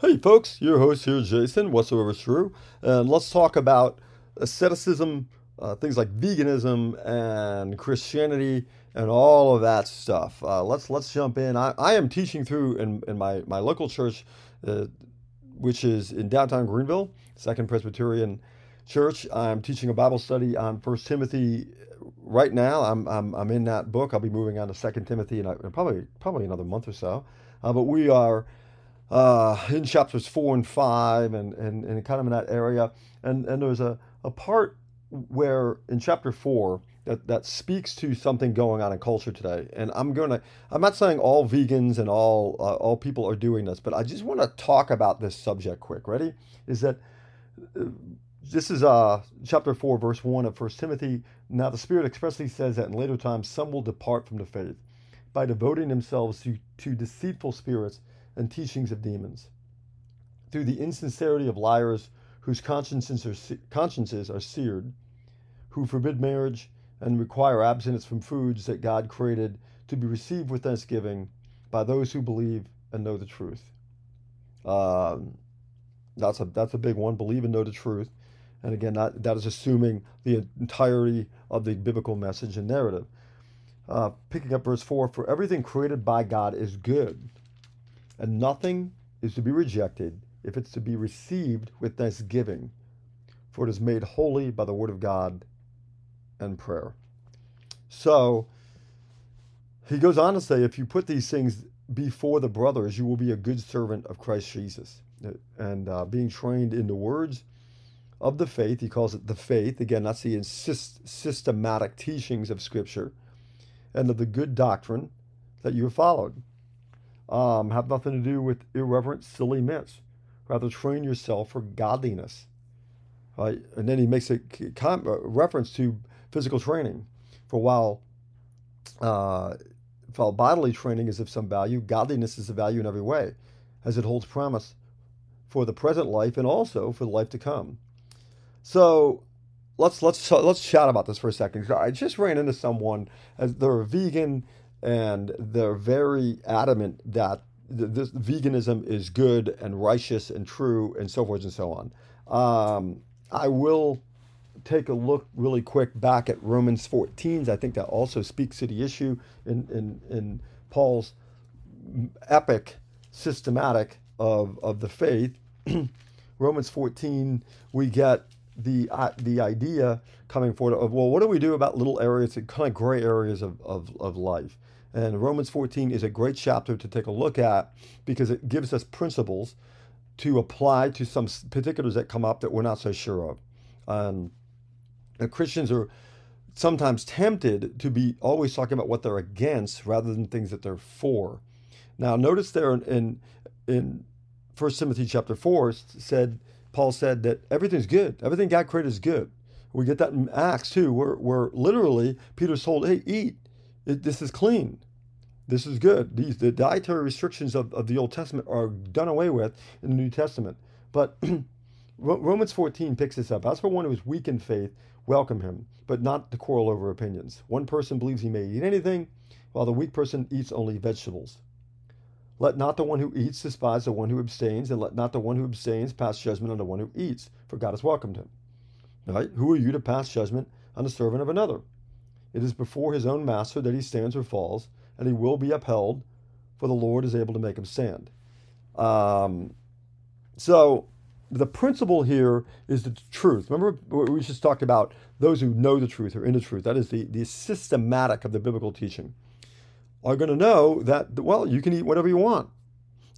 Hey, folks, your host here, Jason, whatsoever true. And let's talk about asceticism, uh, things like veganism and Christianity and all of that stuff. Uh, let's let's jump in. I, I am teaching through in, in my, my local church, uh, which is in downtown Greenville, Second Presbyterian Church. I'm teaching a Bible study on First Timothy right now. I'm, I'm, I'm in that book. I'll be moving on to Second Timothy in, a, in probably probably another month or so. Uh, but we are uh, in chapters four and five, and, and, and kind of in that area. And and there's a, a part where in chapter four that, that speaks to something going on in culture today. And I'm gonna I'm not saying all vegans and all uh, all people are doing this, but I just want to talk about this subject quick. Ready? Is that uh, this is uh, chapter 4, verse 1 of 1 Timothy. Now, the Spirit expressly says that in later times some will depart from the faith by devoting themselves to, to deceitful spirits and teachings of demons, through the insincerity of liars whose consciences are, consciences are seared, who forbid marriage and require abstinence from foods that God created to be received with thanksgiving by those who believe and know the truth. Um, that's a that's a big one. Believe and know the truth, and again, that, that is assuming the entirety of the biblical message and narrative. Uh, picking up verse four: For everything created by God is good, and nothing is to be rejected if it's to be received with thanksgiving, for it is made holy by the word of God and prayer. So he goes on to say, if you put these things before the brothers, you will be a good servant of Christ Jesus. And uh, being trained in the words of the faith, he calls it the faith. Again, that's the insist, systematic teachings of Scripture and of the good doctrine that you have followed um, have nothing to do with irreverent, silly myths. Rather, train yourself for godliness. Right? And then he makes a reference to physical training. For while, uh, while bodily training is of some value, godliness is of value in every way, as it holds promise for the present life and also for the life to come. So let's let's let's chat about this for a second. I just ran into someone as they're a vegan and they're very adamant that this veganism is good and righteous and true and so forth and so on. Um, I will take a look really quick back at Romans 14. I think that also speaks to the issue in, in, in Paul's epic systematic of, of the faith. Romans 14, we get the uh, the idea coming forward of well, what do we do about little areas, kind of gray areas of, of, of life? And Romans 14 is a great chapter to take a look at because it gives us principles to apply to some particulars that come up that we're not so sure of. Um, Christians are sometimes tempted to be always talking about what they're against rather than things that they're for. Now, notice there in in, 1 Timothy chapter 4 said Paul said that everything's good. Everything God created is good. We get that in Acts too, where, where literally Peter's told, hey, eat. It, this is clean. This is good. These the dietary restrictions of, of the Old Testament are done away with in the New Testament. But Romans 14 picks this up. As for one who is weak in faith, welcome him, but not to quarrel over opinions. One person believes he may eat anything, while the weak person eats only vegetables. Let not the one who eats despise the one who abstains, and let not the one who abstains pass judgment on the one who eats, for God has welcomed him. Right? Who are you to pass judgment on the servant of another? It is before his own master that he stands or falls, and he will be upheld, for the Lord is able to make him stand. Um, so the principle here is the truth. Remember, we just talked about those who know the truth or in the truth. That is the, the systematic of the biblical teaching. Are going to know that, well, you can eat whatever you want.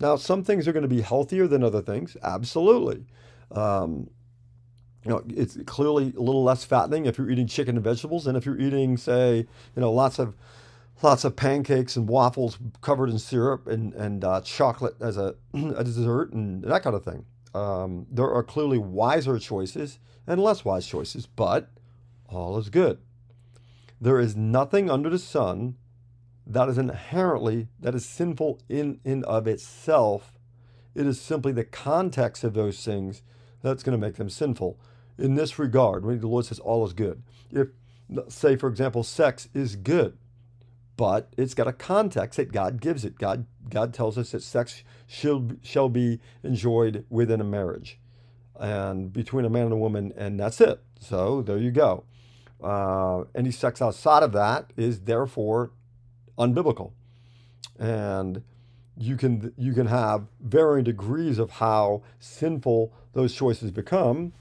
Now, some things are going to be healthier than other things, absolutely. Um, you know, it's clearly a little less fattening if you're eating chicken and vegetables than if you're eating, say, you know, lots of lots of pancakes and waffles covered in syrup and and uh, chocolate as a, a dessert and that kind of thing. Um, there are clearly wiser choices and less wise choices, but all is good. There is nothing under the sun that is inherently that is sinful in and of itself. It is simply the context of those things that's going to make them sinful. In this regard, when the Lord says all is good, if say for example sex is good, but it's got a context that God gives it. God God tells us that sex shall shall be enjoyed within a marriage, and between a man and a woman, and that's it. So there you go. Uh, any sex outside of that is therefore unbiblical, and you can you can have varying degrees of how sinful those choices become.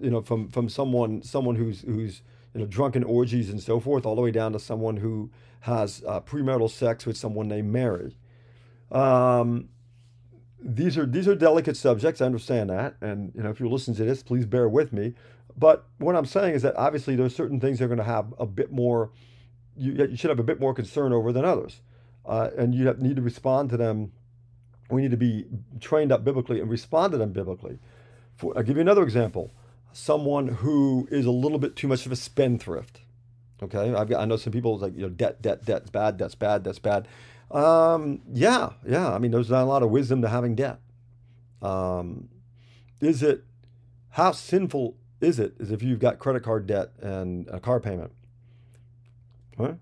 You know, from from someone someone who's who's you know drunken orgies and so forth, all the way down to someone who has uh, premarital sex with someone named Mary. Um, these are these are delicate subjects. I understand that, and you know if you listen to this, please bear with me. But what I'm saying is that obviously there's certain things they're going to have a bit more. You, you should have a bit more concern over than others, uh, and you have, need to respond to them. We need to be trained up biblically and respond to them biblically. For, I'll give you another example. Someone who is a little bit too much of a spendthrift. Okay, I've got, I know some people like you know debt, debt, debt's bad, that's bad, that's bad. Um, yeah, yeah. I mean, there's not a lot of wisdom to having debt. Um, is it how sinful is it? Is if you've got credit card debt and a car payment? Huh?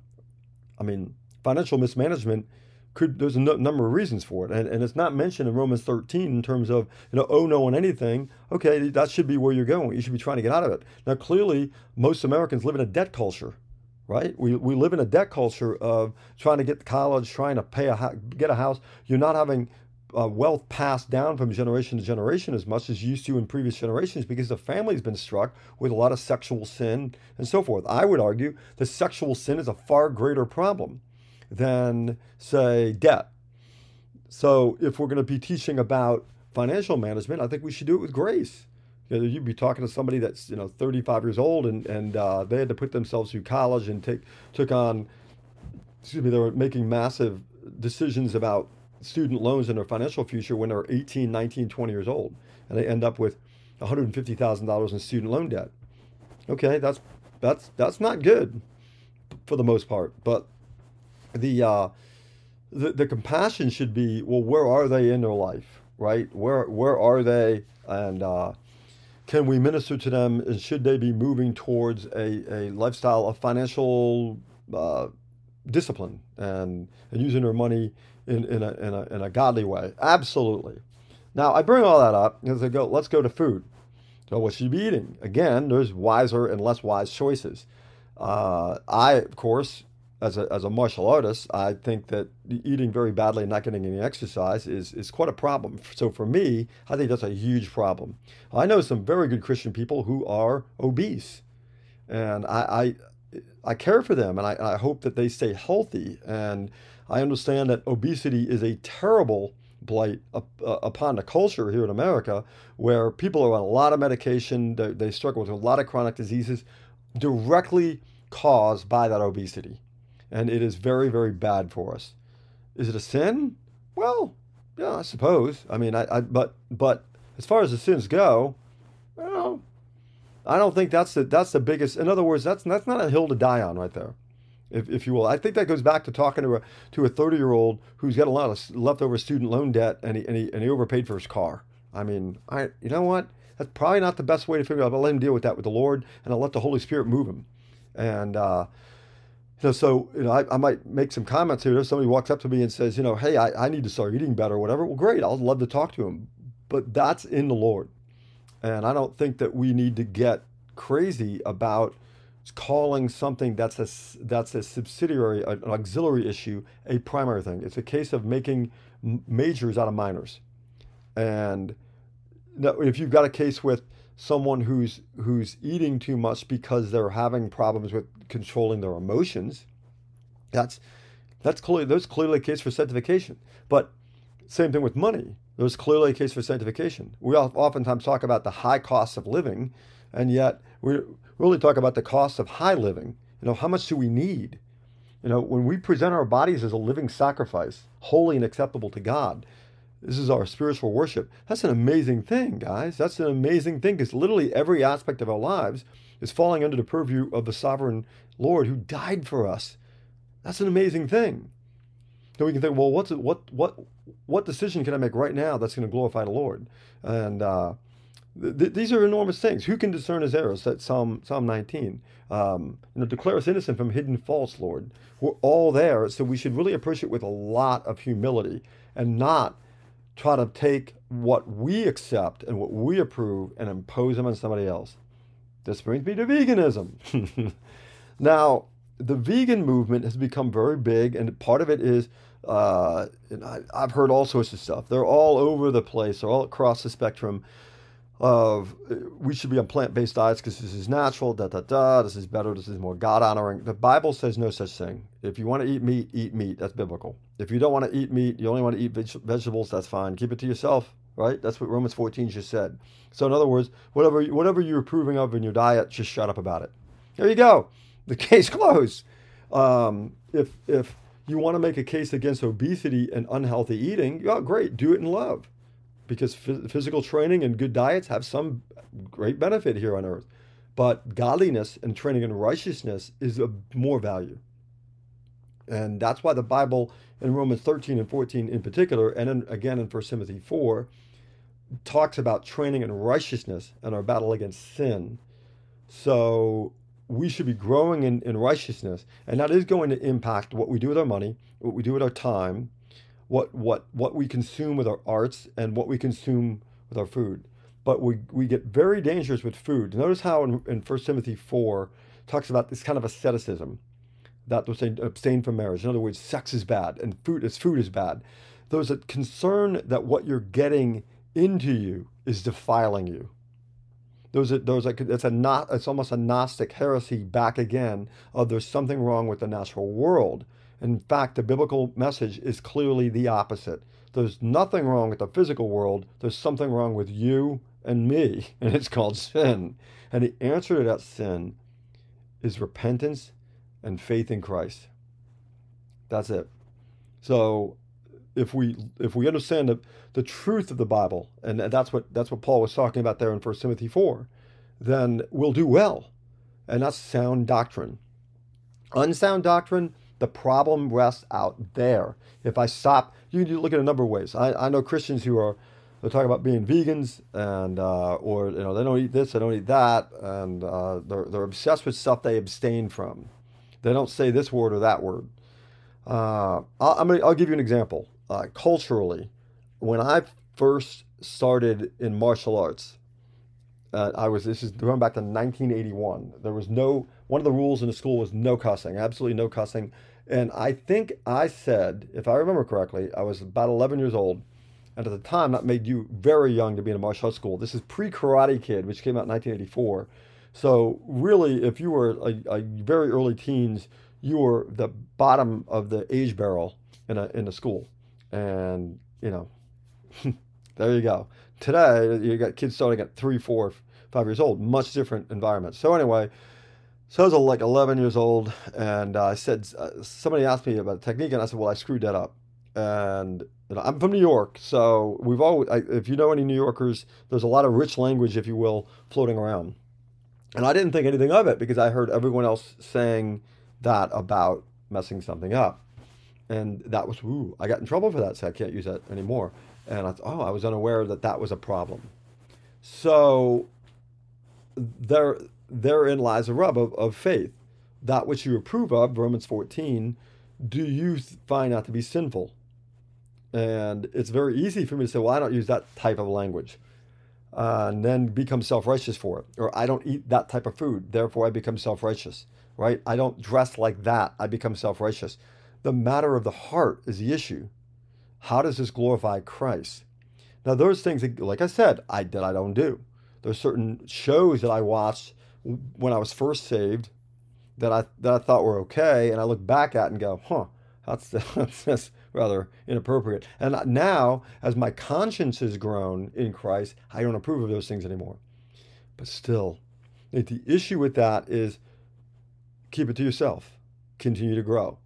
I mean, financial mismanagement could. There's a number of reasons for it, and, and it's not mentioned in Romans 13 in terms of you know oh no on anything. Okay, that should be where you're going. You should be trying to get out of it. Now, clearly, most Americans live in a debt culture right? We, we live in a debt culture of trying to get to college, trying to pay a get a house. You're not having uh, wealth passed down from generation to generation as much as used to in previous generations because the family's been struck with a lot of sexual sin and so forth. I would argue that sexual sin is a far greater problem than, say, debt. So if we're going to be teaching about financial management, I think we should do it with grace. You know, you'd be talking to somebody that's you know 35 years old and and uh, they had to put themselves through college and take took on excuse me they were making massive decisions about student loans and their financial future when they're 18 19 20 years old and they end up with $150,000 in student loan debt. Okay that's that's that's not good for the most part but the uh, the, the compassion should be well where are they in their life right? Where where are they? And uh, can we minister to them? And should they be moving towards a, a lifestyle of financial uh, discipline and, and using their money in, in, a, in, a, in a godly way? Absolutely. Now, I bring all that up because I go, let's go to food. So, what should you be eating? Again, there's wiser and less wise choices. Uh, I, of course, as a, as a martial artist, I think that eating very badly and not getting any exercise is, is quite a problem. So for me, I think that's a huge problem. I know some very good Christian people who are obese, and I, I, I care for them, and I, I hope that they stay healthy. And I understand that obesity is a terrible blight up, uh, upon the culture here in America, where people are on a lot of medication, they, they struggle with a lot of chronic diseases directly caused by that obesity and it is very, very bad for us. Is it a sin? Well, yeah, I suppose. I mean, I, I but but as far as the sins go, well, I don't think that's the that's the biggest. In other words, that's that's not a hill to die on right there, if, if you will. I think that goes back to talking to a to a thirty year old who's got a lot of leftover student loan debt and he, and he and he overpaid for his car. I mean, I you know what? That's probably not the best way to figure out. I'll let him deal with that with the Lord, and I'll let the Holy Spirit move him. And uh, you know, so you know, I, I might make some comments here. If somebody walks up to me and says, you know, hey, I, I need to start eating better or whatever, well, great. I'll love to talk to him. But that's in the Lord. And I don't think that we need to get crazy about calling something that's a, that's a subsidiary, an auxiliary issue, a primary thing. It's a case of making majors out of minors. And if you've got a case with someone who's who's eating too much because they're having problems with controlling their emotions, that's that's clearly there's clearly a case for sanctification. But same thing with money. There's clearly a case for sanctification. We oftentimes talk about the high costs of living, and yet we really talk about the cost of high living. You know, how much do we need? You know, when we present our bodies as a living sacrifice, holy and acceptable to God, this is our spiritual worship. That's an amazing thing, guys. That's an amazing thing because literally every aspect of our lives is falling under the purview of the sovereign Lord who died for us. That's an amazing thing. Then we can think, well, what's what what what decision can I make right now that's going to glorify the Lord? And uh, Th- these are enormous things. Who can discern his errors? That's Psalm Psalm 19. Um, you know, declare us innocent from hidden faults, Lord. We're all there, so we should really approach it with a lot of humility and not try to take what we accept and what we approve and impose them on somebody else. This brings me to veganism. now, the vegan movement has become very big, and part of it is uh, I, have heard all sorts of stuff. They're all over the place. They're all across the spectrum of uh, we should be on plant-based diets because this is natural. Da da da. This is better. This is more God honoring. The Bible says no such thing. If you want to eat meat, eat meat. That's biblical. If you don't want to eat meat, you only want to eat veg- vegetables. That's fine. Keep it to yourself. Right. That's what Romans 14 just said. So in other words, whatever whatever you're approving of in your diet, just shut up about it. There you go. The case closed. Um, if if you want to make a case against obesity and unhealthy eating, yeah, great, do it in love. Because physical training and good diets have some great benefit here on earth. But godliness and training in righteousness is of more value. And that's why the Bible in Romans 13 and 14 in particular, and in, again in 1 Timothy 4, talks about training in righteousness and our battle against sin. So we should be growing in, in righteousness, and that is going to impact what we do with our money, what we do with our time, what what what we consume with our arts, and what we consume with our food. But we, we get very dangerous with food. Notice how in, in 1 Timothy 4 talks about this kind of asceticism that they're saying abstain from marriage. In other words, sex is bad and food is food is bad. There's a concern that what you're getting into you is defiling you. There's a, there's like it's a not it's almost a Gnostic heresy back again of there's something wrong with the natural world. In fact, the biblical message is clearly the opposite. There's nothing wrong with the physical world. There's something wrong with you and me, and it's called sin. And the answer to that sin is repentance and faith in Christ. That's it. So if we if we understand the, the truth of the Bible, and that's what that's what Paul was talking about there in 1 Timothy 4, then we'll do well. And that's sound doctrine. Unsound doctrine, the problem rests out there. If I stop, you can look at a number of ways. I, I know Christians who are they're talking about being vegans and uh, or you know they don't eat this, they don't eat that, and uh, they're they're obsessed with stuff they abstain from. They don't say this word or that word. Uh, I'll, I'm gonna, I'll give you an example uh, culturally, when I first started in martial arts, uh, I was this is going back to 1981. There was no one of the rules in the school was no cussing, absolutely no cussing. And I think I said, if I remember correctly, I was about 11 years old, and at the time that made you very young to be in a martial arts school. This is pre Karate Kid, which came out in 1984. So really, if you were a, a very early teens, you were the bottom of the age barrel in a in a school and you know, there you go. Today you got kids starting at three, four, five years old, much different environment. So anyway, so I was like 11 years old, and uh, I said uh, somebody asked me about the technique, and I said, well, I screwed that up. And you know, I'm from New York, so we've always, I, if you know any New Yorkers, there's a lot of rich language, if you will, floating around. And I didn't think anything of it because I heard everyone else saying that about messing something up and that was ooh, I got in trouble for that, so I can't use that anymore. And I thought, oh, I was unaware that that was a problem. So there, therein lies a rub of, of faith. That which you approve of, Romans 14, do you find that to be sinful? And it's very easy for me to say, well, I don't use that type of language. Uh, and then become self righteous for it. Or I don't eat that type of food, therefore I become self righteous, right? I don't dress like that, I become self righteous. The matter of the heart is the issue. How does this glorify Christ? Now, those things, like I said, I that I don't do. There's certain shows that I watched when I was first saved that I that I thought were okay, and I look back at and go, "Huh, that's that's, that's rather inappropriate." And now, as my conscience has grown in Christ, I don't approve of those things anymore. But still, the issue with that is keep it to yourself. Continue to grow.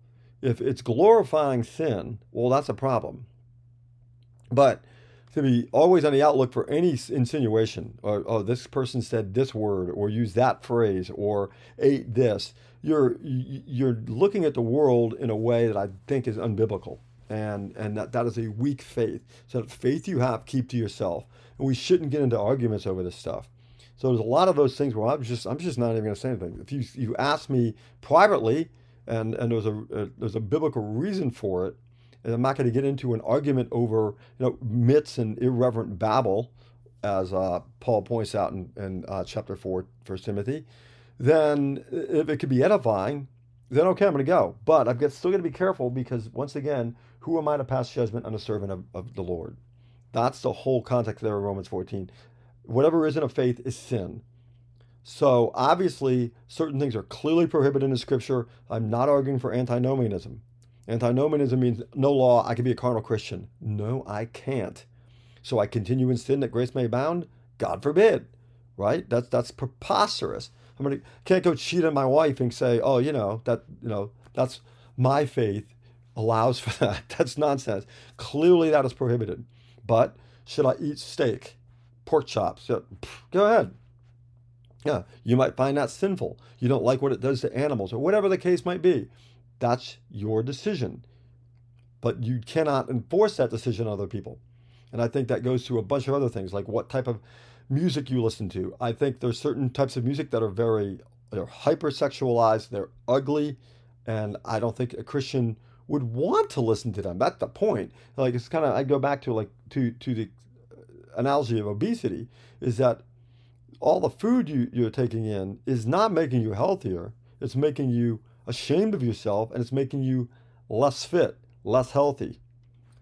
If it's glorifying sin, well, that's a problem. But to be always on the outlook for any insinuation, or oh, this person said this word, or used that phrase, or ate this, you're you're looking at the world in a way that I think is unbiblical, and and that, that is a weak faith. So the faith you have, keep to yourself. and we shouldn't get into arguments over this stuff. So there's a lot of those things where I'm just I'm just not even going to say anything. If you you ask me privately, and and there's a, a there's a biblical reason for it, and I'm not going to get into an argument over you know myths and irreverent babble, as uh, Paul points out in, in uh, chapter four, First Timothy. Then if it could be edifying, then okay, I'm going to go. But I've got still got to be careful because once again, who am I to pass judgment on a servant of, of the Lord? That's the whole context there of Romans 14 whatever isn't of faith is sin. So obviously, certain things are clearly prohibited in Scripture. I'm not arguing for antinomianism. Antinomianism means no law. I can be a carnal Christian. No, I can't. So I continue in sin that grace may abound. God forbid, right? That's that's preposterous. I'm gonna can't go cheat on my wife and say, oh, you know that you know that's my faith allows for that. That's nonsense. Clearly, that is prohibited. But should I eat steak? pork chops. Go ahead. Yeah, you might find that sinful. You don't like what it does to animals or whatever the case might be. That's your decision. But you cannot enforce that decision on other people. And I think that goes to a bunch of other things, like what type of music you listen to. I think there's certain types of music that are very they're hypersexualized, they're ugly, and I don't think a Christian would want to listen to them. That's the point. Like it's kind of I go back to like to to the analogy of obesity is that all the food you, you're taking in is not making you healthier. It's making you ashamed of yourself and it's making you less fit, less healthy.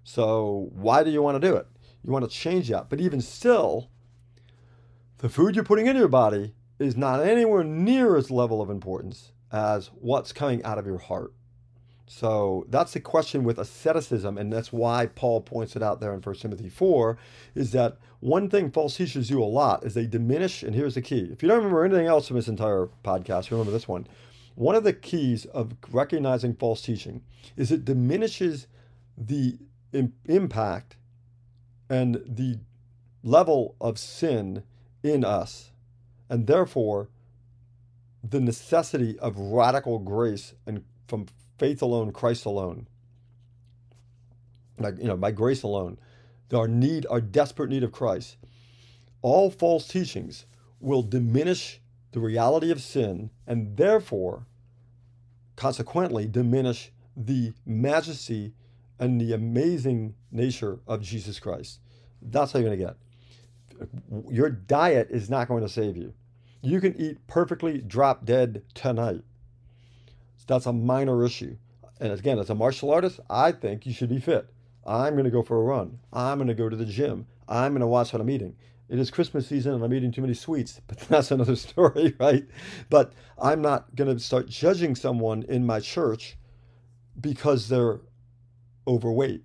So, why do you want to do it? You want to change that. But even still, the food you're putting into your body is not anywhere near as level of importance as what's coming out of your heart. So that's the question with asceticism, and that's why Paul points it out there in 1 Timothy 4, is that one thing false teachers do a lot is they diminish, and here's the key. If you don't remember anything else from this entire podcast, remember this one. One of the keys of recognizing false teaching is it diminishes the impact and the level of sin in us, and therefore the necessity of radical grace and from faith alone, Christ alone. Like, you know, by grace alone. Our need, our desperate need of Christ. All false teachings will diminish the reality of sin and therefore, consequently, diminish the majesty and the amazing nature of Jesus Christ. That's how you're going to get. Your diet is not going to save you. You can eat perfectly drop dead tonight that's a minor issue. And again, as a martial artist, I think you should be fit. I'm going to go for a run. I'm going to go to the gym. I'm going to watch what I'm eating. It is Christmas season and I'm eating too many sweets, but that's another story, right? But I'm not going to start judging someone in my church because they're overweight.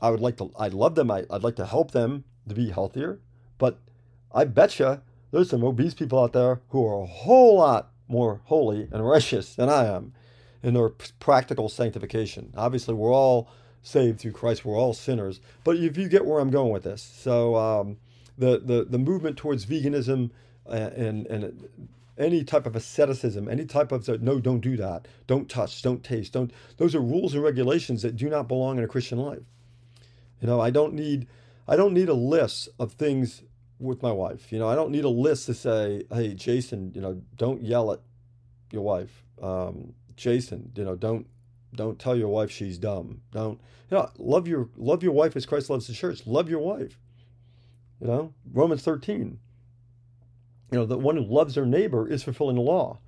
I would like to, I love them. I, would like to help them to be healthier, but I betcha there's some obese people out there who are a whole lot more holy and righteous than I am in their practical sanctification. Obviously, we're all saved through Christ. We're all sinners. But if you get where I'm going with this, so um, the, the the movement towards veganism and, and, and any type of asceticism, any type of no, don't do that, don't touch, don't taste, don't. Those are rules and regulations that do not belong in a Christian life. You know, I don't need I don't need a list of things with my wife. You know, I don't need a list to say, "Hey, Jason, you know, don't yell at your wife." Um, Jason, you know, don't don't tell your wife she's dumb. Don't you know? Love your love your wife as Christ loves the church. Love your wife. You know, Romans thirteen. You know, the one who loves their neighbor is fulfilling the law.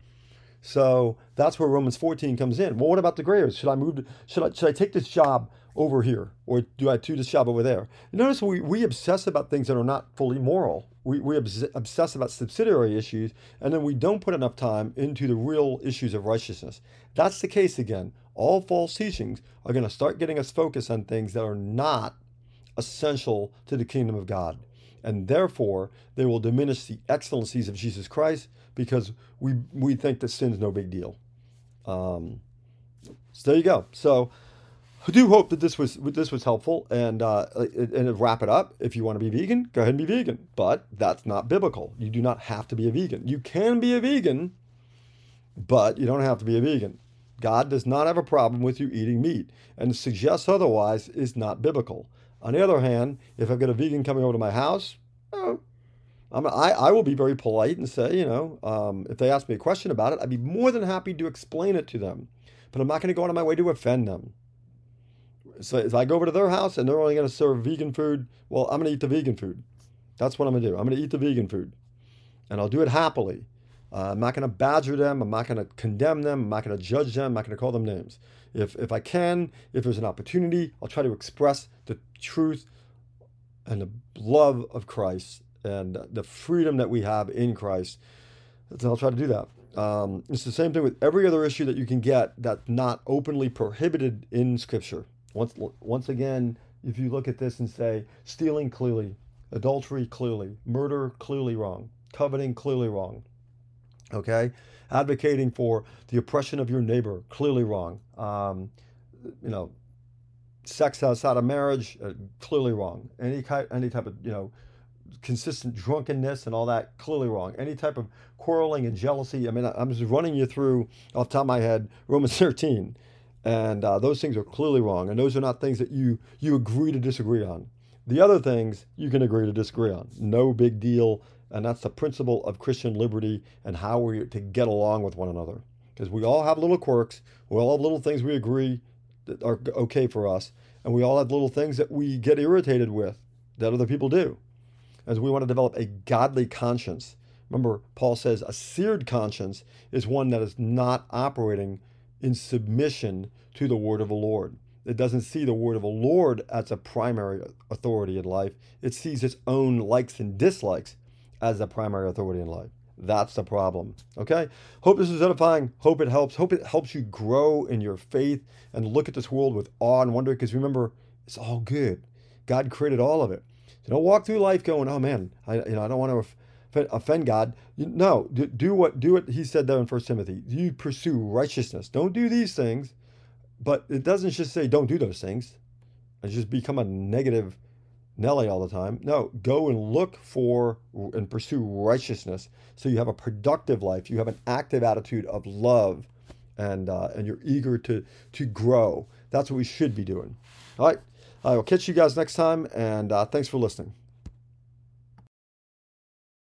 So that's where Romans 14 comes in. Well, what about the gray Should I move? To, should I should I take this job over here, or do I do this job over there? notice we, we obsess about things that are not fully moral. We, we obsess about subsidiary issues, and then we don't put enough time into the real issues of righteousness. That's the case again. All false teachings are going to start getting us focused on things that are not essential to the kingdom of God. And therefore, they will diminish the excellencies of Jesus Christ because we, we think that sin's no big deal. Um, so there you go. So, I do hope that this was this was helpful, and uh, and wrap it up, if you want to be vegan, go ahead and be vegan. But that's not biblical. You do not have to be a vegan. You can be a vegan, but you don't have to be a vegan. God does not have a problem with you eating meat, and to suggest otherwise is not biblical. On the other hand, if I've got a vegan coming over to my house, oh, I, I will be very polite and say, you know, um, if they ask me a question about it, I'd be more than happy to explain it to them. But I'm not going to go out of my way to offend them. So if I go over to their house and they're only going to serve vegan food, well, I'm going to eat the vegan food. That's what I'm going to do. I'm going to eat the vegan food. And I'll do it happily. Uh, I'm not going to badger them. I'm not going to condemn them. I'm not going to judge them. I'm not going to call them names. If, if I can, if there's an opportunity, I'll try to express the truth and the love of Christ and the freedom that we have in Christ. So I'll try to do that. Um, it's the same thing with every other issue that you can get that's not openly prohibited in Scripture. Once, once again, if you look at this and say stealing clearly, adultery clearly, murder clearly wrong, coveting clearly wrong, okay, advocating for the oppression of your neighbor clearly wrong, um, you know, sex outside of marriage uh, clearly wrong, any kind, any type of you know consistent drunkenness and all that clearly wrong. Any type of quarreling and jealousy i mean i'm just running you through off the top of my head romans 13 and uh, those things are clearly wrong and those are not things that you you agree to disagree on. The other things you can agree to disagree on. No big deal and that's the principle of christian liberty and how we're to get along with one another because we all have little quirks we all have little things we agree that are okay for us and we all have little things that we get irritated with that other people do as we want to develop a godly conscience. Remember, Paul says a seared conscience is one that is not operating in submission to the word of the Lord. It doesn't see the word of the Lord as a primary authority in life. It sees its own likes and dislikes as the primary authority in life. That's the problem. Okay? Hope this is edifying. Hope it helps. Hope it helps you grow in your faith and look at this world with awe and wonder because remember, it's all good. God created all of it. So don't walk through life going, "Oh man, I you know I don't want to offend God." No, do, what do what He said there in First Timothy. You pursue righteousness. Don't do these things, but it doesn't just say don't do those things, and just become a negative Nelly all the time. No, go and look for and pursue righteousness, so you have a productive life. You have an active attitude of love, and uh, and you're eager to to grow. That's what we should be doing. All right. I will catch you guys next time, and uh, thanks for listening.